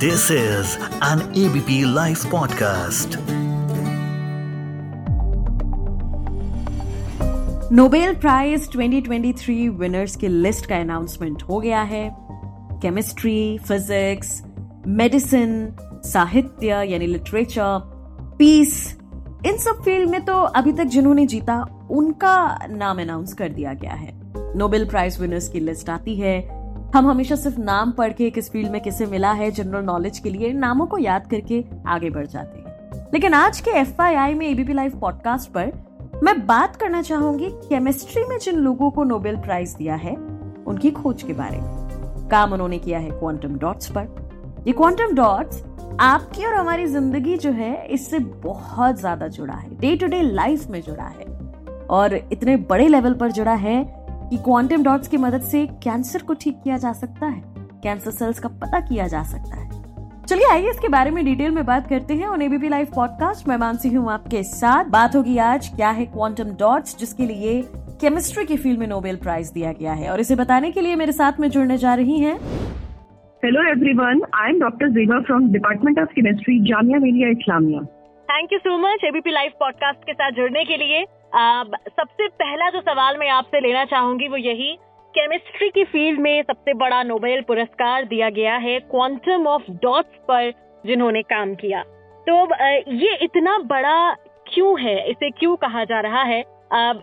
This is an ABP Life podcast. Nobel prize 2023 winners की list का announcement हो गया है। केमिस्ट्री फिजिक्स मेडिसिन साहित्य, यानी लिटरेचर पीस इन सब फ़ील्ड में तो अभी तक जिन्होंने जीता, उनका नाम अनाउंस कर दिया गया है। नोबेल प्राइज विनर्स की लिस्ट आती है। हम हमेशा सिर्फ़ नाम पढ़ के किस फ़ील्ड में किसे मिला है जनरल नॉलेज के लिए नामों को याद करके आगे बढ़ जाते हैं। लेकिन आज के एफआईआई में एबीपी लाइव पॉडकास्ट पर मैं बात करना चाहूँगी केमिस्ट्री में जिन लोगों को नोबेल प्राइज दिया है, उनकी खोज के बारे में। काम उन्होंने किया है क्वांटम डॉट्स पर। ये क्वांटम डॉट्स आपकी और हमारी ज़िंदगी जो है, इससे बहुत ज़्यादा जुड़ा है डे टू डे लाइफ में जुड़ा है। और इतने बड़े लेवल पर जुड़ा है कि क्वांटम डॉट्स की मदद से कैंसर को ठीक किया जा सकता है। कैंसर सेल्स का पता किया जा सकता है। चलिए आइए इसके बारे में डिटेल में बात करते हैं और एबीपी लाइव पॉडकास्ट मैं मानसी हूँ आपके साथ। बात होगी आज क्या है क्वांटम डॉट्स जिसके लिए केमिस्ट्री की फ़ील्ड में नोबेल प्राइज दिया गया है। और इसे बताने के लिए मेरे साथ में जुड़ने जा रही हैं। Hello everyone, I am Dr. Zeba from Department of Chemistry, Jamia Millia Islamia. Thank you so much ABP live podcast के साथ जुड़ने के लिए। आ, सबसे पहला जो सवाल मैं आपसे लेना चाहूँगी वो यही केमिस्ट्री की फ़ील्ड में सबसे बड़ा नोबेल पुरस्कार दिया गया है क्वांटम ऑफ़ डॉट्स पर जिन्होंने काम किया। तो ये इतना बड़ा क्यों है? इसे क्यों कहा जा रहा है?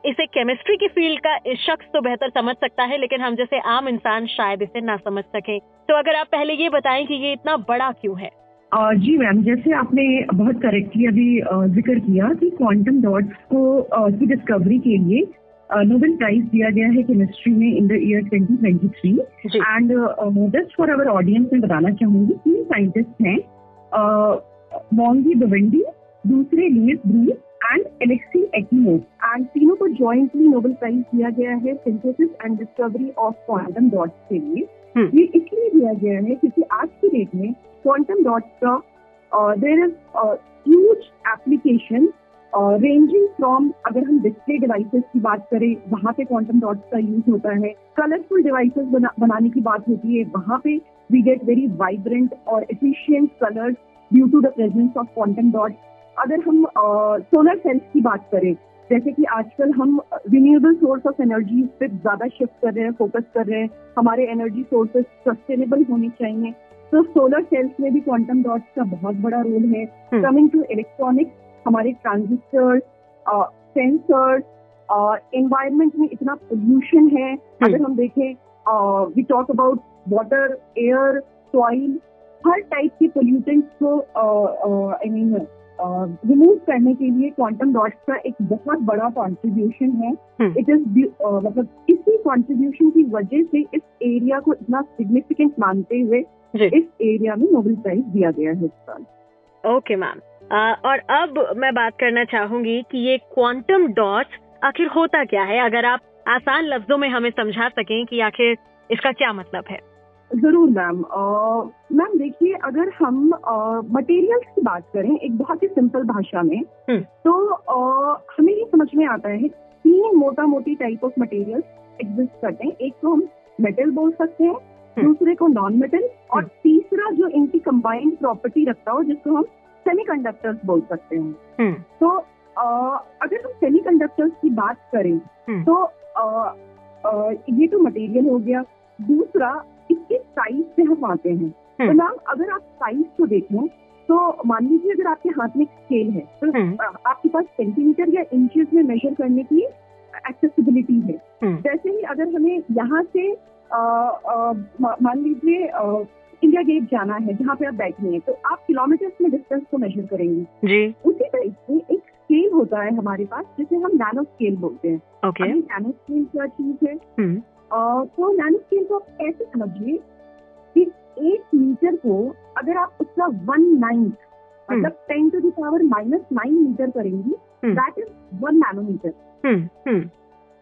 इसे केमिस्ट्री की फ़ील्ड का शख्स तो बेहतर समझ सकता है लेकिन हम जैसे आम इंसान शायद इसे ना समझ सके। तो अगर आप पहले ये बताएँ कि ये इतना बड़ा क्यों है? जी मैम जैसे आपने बहुत करेक्टली अभी ज़िक्र किया कि क्वांटम डॉट्स को की डिस्कवरी के लिए नोबेल प्राइज दिया गया है केमिस्ट्री में in the year 2023 and just for our audience में बताना चाहूँगी तीन साइंटिस्ट हैं मॉन्गी बवेंडी दूसरे Louis Brus and Alexei Ekimov and तीनों को ज्वाइंटली नोबेल प्राइज दिया गया है synthesis and discovery of quantum dots के लिए। हम्म। ये इसलिए दिया गया है क्योंकि आज की डेट में क्वांटम डॉट्स का there is huge application ranging from अगर हम डिस्प्ले डिवाइसेस की बात करें वहाँ पे क्वांटम डॉट्स का यूज़ होता है। कलरफुल डिवाइसेस बना, बनाने की बात होती है। वहाँ पे वी गेट वेरी वाइब्रेंट और efficient colours due to the presence of quantum dots अगर हम सोलर uh, सेल्स की बात करें जैसे कि आजकल हम रिन्यूएबल सोर्स ऑफ़ एनर्जी पे ज़्यादा शिफ्ट कर रहे हैं फोकस कर रहे हैं। हमारे एनर्जी सोर्सेस सस्टेनेबल होने चाहिए। तो सोलर सेल्स में भी क्वांटम डॉट्स का बहुत बड़ा रोल है कमिंग टू इलेक्ट्रॉनिक्स हमारे ट्रांजिस्टर्स सेंसर्स एनवायरमेंट में इतना पोल्यूशन है हम्म। अगर हम देखें we talk about water air soil her type के पोल्यूटेंट्स को आई मीन रिमूव करने के लिए क्वांटम डॉट्स का एक बहुत बड़ा कॉन्ट्रीब्यूशन है इट हम्म। इज़ मतलब इसी कॉन्ट्रीब्यूशन की वजह से इस एरिया को इतना सिग्निफिकेंट मानते हुए इस एरिया में नोबेल प्राइज दिया गया है इस साल। ओके मैम और अब मैं बात करना चाहूँगी कि ये क्वांटम डॉट्स आखिर होता क्या है? अगर आप आसान लफ्जों में हमें समझा सकें कि आखिर इसका क्या मतलब है। ज़रूर मैम मैम देखिए अगर हम मटेरियल्स की बात करें एक बहुत ही सिंपल भाषा में हम्म। तो आ, हमें ये समझ में आता है तीन मोटा मोटी टाइप ऑफ़ मटेरियल्स एग्जिस्ट करते हैं। एक तो हम मेटल बोल सकते हैं। दूसरे को नॉन मेटल और हम्म। तीसरा जो इनकी कंबाइंड प्रॉपर्टी रखता हो जिसको हम सेमीकंडक्टर्स बोल सकते हैं तो आ, अगर हम सेमीकंडक्टर्स की बात करें तो आ, आ, ये तो मटेरियल हो गया दूसरा इसके साइज़ से हम आते हैं तो हम्म। मैम अगर आप साइज़ को देखें तो मान लीजिए अगर आपके हाथ में स्केल है तो हम्म। आपके पास सेंटीमीटर या इंचेस में मेजर करने की एक्सेसिबिलिटी है हम्म। जैसे ही अगर हमें यहाँ से मान लीजिए इंडिया गेट जाना है जहाँ पे आप बैठे हैं तो आप किलोमीटर में डिस्टेंस को मेजर करेंगे। जी। उसी तरीके एक स्केल होता है हमारे पास जिसे हम नैनो स्केल बोलते हैं। Okay. नैनो स्केल क्या चीज़ है? तो नैनो स्केल को आप कैसे समझिए कि एक मीटर को अगर आप उसका वन नाइन्थ मतलब ten to the power minus nine metre करेंगी दैट इज़ वन नैनोमीटर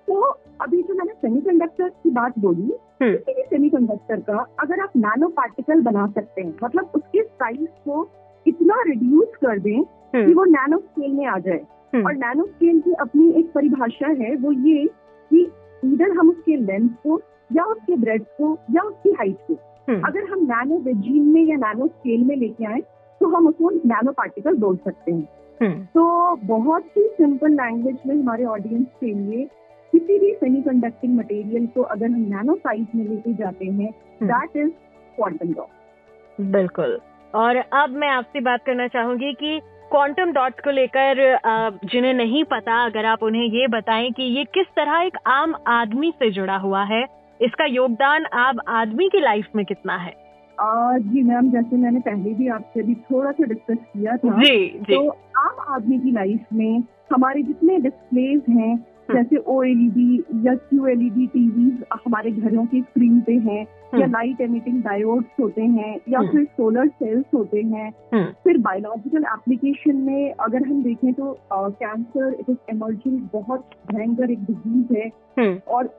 तो अभी जो मैंने सेमीकंडक्टर की बात बोली हम्म। किसी भी सेमीकंडक्टर का अगर आप नैनो पार्टिकल बना सकते हैं मतलब उसके साइज़ को इतना रिड्यूस कर दें हम्म। कि वो नैनो स्केल में आ जाए हम्म। और नैनो स्केल की अपनी एक परिभाषा है वो ये कि इधर हम उसके लेंथ को या उसके ब्रेड को या उसकी हाइट को हम्म, अगर हम नैनो वेजीन में या नैनो स्केल में लेके आए तो हम उसको नैनो पार्टिकल बोल सकते हैं हम्म, तो बहुत ही सिंपल लैंग्वेज में हमारे ऑडियंस के लिए किसी भी सेमी कंडक्टिंग मटेरियल को अगर हम नैनो साइज़ में लेके जाते हैं। दैट इज़ क्वांटम डॉट बिल्कुल। और अब मैं आपसे बात करना चाहूँगी कि क्वांटम डॉट को लेकर जिन्हें नहीं पता अगर आप उन्हें ये बताएँ कि ये किस तरह एक आम आदमी से जुड़ा हुआ है इसका योगदान आम आदमी की लाइफ में कितना है? आ, जी मैम जैसे मैंने पहले भी आपसे भी थोड़ा सा डिस्कस किया था जी जी। तो आम आदमी की लाइफ में हमारे जितने डिस्प्लेज हैं जैसे ओएलईडी या क्यू एलईडी टीवी हमारे घरों की स्क्रीन पे हैं या हम्म, लाइट एमिटिंग डायोड्स होते हैं या हम्म। फिर सोलर सेल्स होते हैं। हम्म, फिर बायोलॉजिकल एप्लीकेशन में अगर हम देखें तो कैंसर इट इज़ इमर्जिंग बहुत भयंकर एक डिज़ीज़ है। हम्म, और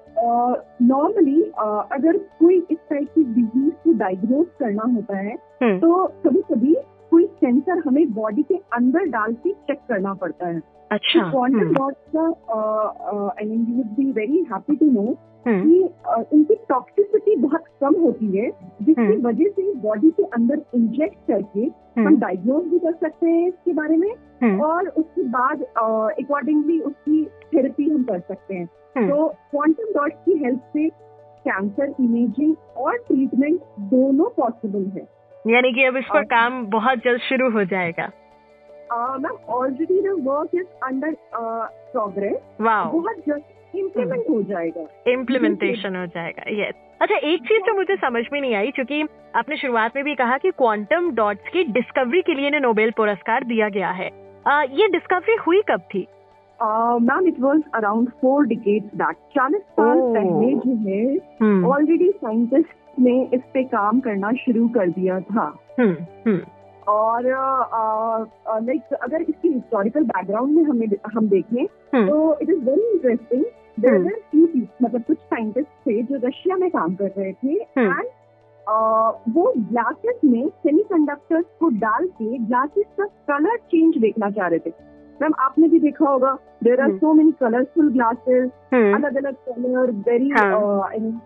नॉर्मली अगर कोई इस टाइप की डिज़ीज़ को डायग्नोज करना होता है हम्म, तो कभी कभी कोई सेंसर हमें बॉडी के अंदर डाल के चेक करना पड़ता है। अच्छा क्वांटम डॉट्स का I mean you would be very happy to know hmm, कि इनकी टॉक्सिसिटी बहुत कम होती है जिसकी हम्म। वजह से बॉडी के अंदर इंजेक्ट करके हम डायग्नोज भी कर सकते हैं इसके बारे में और उसके बाद अकॉर्डिंगली उसकी थेरेपी हम कर सकते हैं। तो क्वांटम डॉट्स की हेल्प से कैंसर इमेजिंग और ट्रीटमेंट दोनों पॉसिबल है। यानी कि अब इस पर काम बहुत जल्द शुरू हो जाएगा। Ma'am already the work is under progress बहुत जल्द इम्प्लीमेंट हो जाएगा। इम्प्लीमेंटेशन हो जाएगा यस अच्छा एक चीज़ जो मुझे समझ में नहीं आई क्योंकि आपने शुरुआत में भी कहा कि क्वांटम डॉट्स की डिस्कवरी के लिए इन्हें नोबेल पुरस्कार दिया गया है। आ, ये डिस्कवरी हुई कब थी? Ma'am it was around four decades back चालीस साल। पहले जो है हम्म। ऑलरेडी साइंटिस्ट ने इस पे काम करना शुरू कर दिया था। हम्म uh, uh, like, अगर इसकी हिस्टोरिकल बैकग्राउंड में हमें हम देखें हम्म, तो it is very interesting hmm. मतलब कुछ साइंटिस्ट थे जो रशिया में काम कर रहे थे एंड uh, वो ग्लासेस में सेमीकंडक्टर्स को डाल के ग्लासेस का कलर चेंज देखना चाह रहे थे। मैम आपने भी देखा होगा there are hmm. So many colourful glasses hmm, अलग अलग कलर वेरी।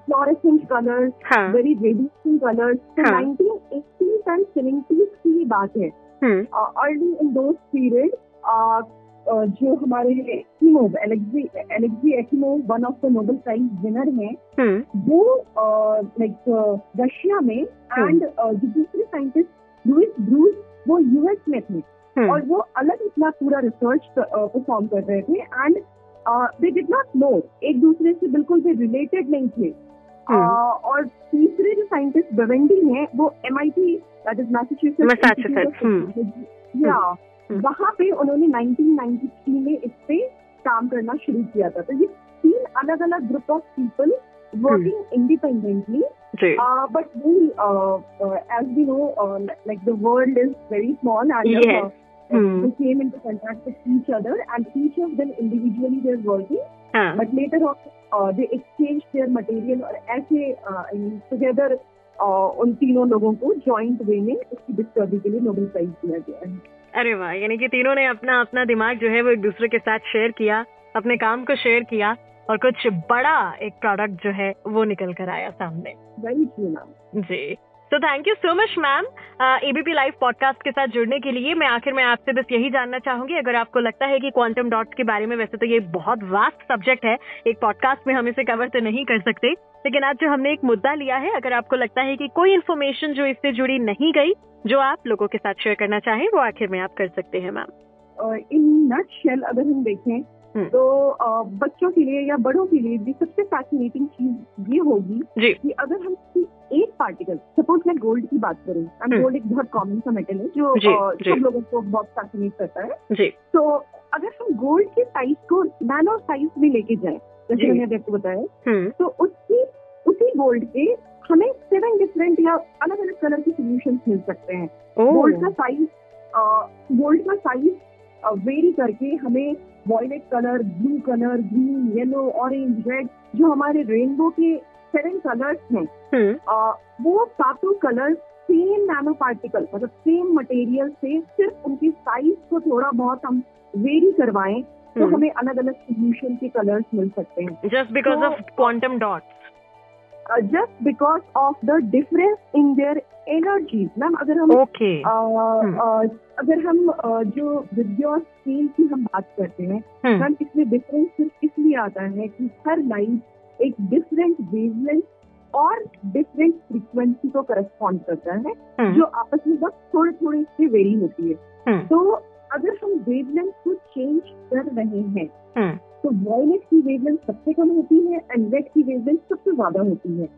फ्लोरेसेंट कलर्स हाँ। वेरी कलर्स तो हाँ। 1980s एंड 70s की बात है। हम्म, अर्ली इन दो पीरियड जो हमारे Ekimov Alexei Alexei Ekimov one of the Nobel prize winner हैं हम्म, वो लाइक रशिया में एंड जो दूसरे साइंटिस्ट लुइस ब्रूस वो यूएस में थे। हम्म, और वो अलग इतना पूरा रिसर्च परफॉर्म कर रहे थे and they did not know एक दूसरे से बिल्कुल भी रिलेटेड नहीं थे। हम्म। Uh, और तीसरे जो साइंटिस्ट बवेंडी हैं वो M I T that is. या हम्म। वहाँ पे उन्होंने 1993 में इस पे काम करना शुरू किया था। तो ये तीन अलग अलग group of people working independently ji Uh, but we, uh, uh, as we know, uh, like the world is very small, and Yes. Uh, Hmm. they came into contact with each other, and each of them individually they're working, हाँ but later on uh, they exchange their material और ऐसे uh, I mean, together uh, उन तीनों लोगों को joint way में इसकी discovery के लिए नोबेल प्राइज दिया गया है अरे वाह यानी कि तीनों ने अपना अपना दिमाग जो है वो एक दूसरे के साथ शेयर किया अपने काम को शेयर किया और कुछ बड़ा एक प्रोडक्ट जो है वो निकल कर आया सामने जी तो thank you so much ma'am ABP live podcast के साथ जुड़ने के लिए मैं आखिर में आपसे बस यही जानना चाहूँगी। अगर आपको लगता है कि क्वांटम डॉट्स के बारे में वैसे तो ये बहुत वास्ट सब्जेक्ट है, एक पॉडकास्ट में हम इसे कवर तो नहीं कर सकते। लेकिन आज जो हमने एक मुद्दा लिया है, अगर आपको लगता है कि कोई इन्फॉर्मेशन जो इससे जुड़ी नहीं गई, जो आप लोगों के साथ शेयर करना चाहें, वो आखिर में आप कर सकते हैं मैम इन नट शेल अगर हम देखें। तो uh, बच्चों के लिए या बड़ों के लिए भी सबसे फैसिनेटिंग चीज़ ये होगी कि अगर हम एक पार्टिकल सपोज़ मैं गोल्ड की बात करूँ हम्म। एंड गोल्ड एक बहुत कॉमन सा मेटल है जी। सब लोगों को बहुत फैसिनेट करता है। तो अगर हम गोल्ड के साइज़ को नैनो साइज़ में लेके जाए जैसे मैंने अभी आपको बताया हम्म। तो उसकी उसी गोल्ड के हमें सेवन डिफरेंट या अलग अलग कलर के सोल्यूशन मिल सकते हैं। गोल्ड का साइज़ गोल्ड का साइज़ वेरी करके हमें violet colour blue colour green yellow orange red जो हमारे रेनबो के सेवन कलर्स हैं। हम्म। वो सातों कलर सेम नैनो पार्टिकल मतलब सेम मटेरियल से सिर्फ़ उनके साइज़ को थोड़ा बहुत हम वेरी करवाएँ तो हम्म। हमें अलग अलग सोल्यूशन के कलर्स मिल सकते हैं। Just because of quantum dots just because of the difference in their energy ma'am अगर हम ओके अ, अ, अगर हम जो विद्या और स्केल की हम बात करते हैं मैम इसमें डिफरेंस सिर्फ़ इसलिए आता है कि हर लाइट एक डिफरेंट वेवलेंथ और डिफरेंट फ्रीक्वेंसी को करस्पॉन्ड करता है हम्म, जो आपस में बस थोड़े थोड़े सी वेरी होती है। तो अगर हम वेवलेंथ को चेंज कर रहे हैं तो वॉयलेट की वेवलेंथ सबसे कम होती है एंड रेड की वेवलेंथ सबसे ज़्यादा होती है।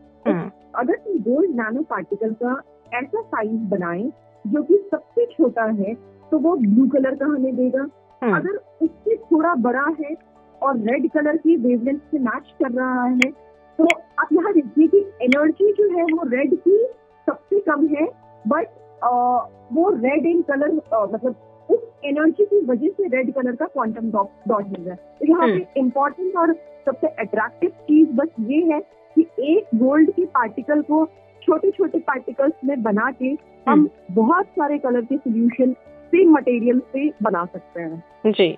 अगर हम गोल्ड नैनो पार्टिकल का ऐसा साइज़ बनाएँ जो कि सबसे छोटा है तो वो ब्लू कलर का हमें देगा। हम्म, अगर उससे थोड़ा बड़ा है और रेड कलर की वेवलेंथ से मैच कर रहा है तो आप यहाँ देखिए कि एनर्जी जो है वो रेड की सबसे कम है बट वो रेड इन कलर मतलब उस एनर्जी की वजह से रेड कलर का क्वांटम डॉट डॉट मिल रहा है। तो यहाँ पे इम्पोर्टेंट और सबसे अट्रैक्टिव चीज़ बस ये है कि एक गोल्ड के पार्टिकल को छोटे छोटे पार्टिकल्स में बना के हम बहुत सारे कलर के सोल्यूशन सेम मटेरियल से बना सकते हैं। जी।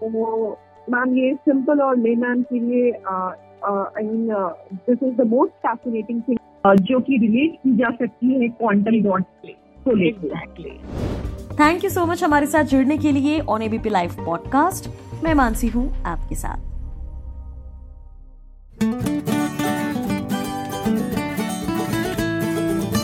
तो मैम ये सिंपल और लेमैन के लिए I mean this is the most fascinating thing जो कि रिलेट की जा सकती है क्वांटम डॉट को exactly thank you so much हमारे साथ जुड़ने के लिए ऑन एबीपी लाइव पॉडकास्ट मैं मानसी हूँ आपके साथ।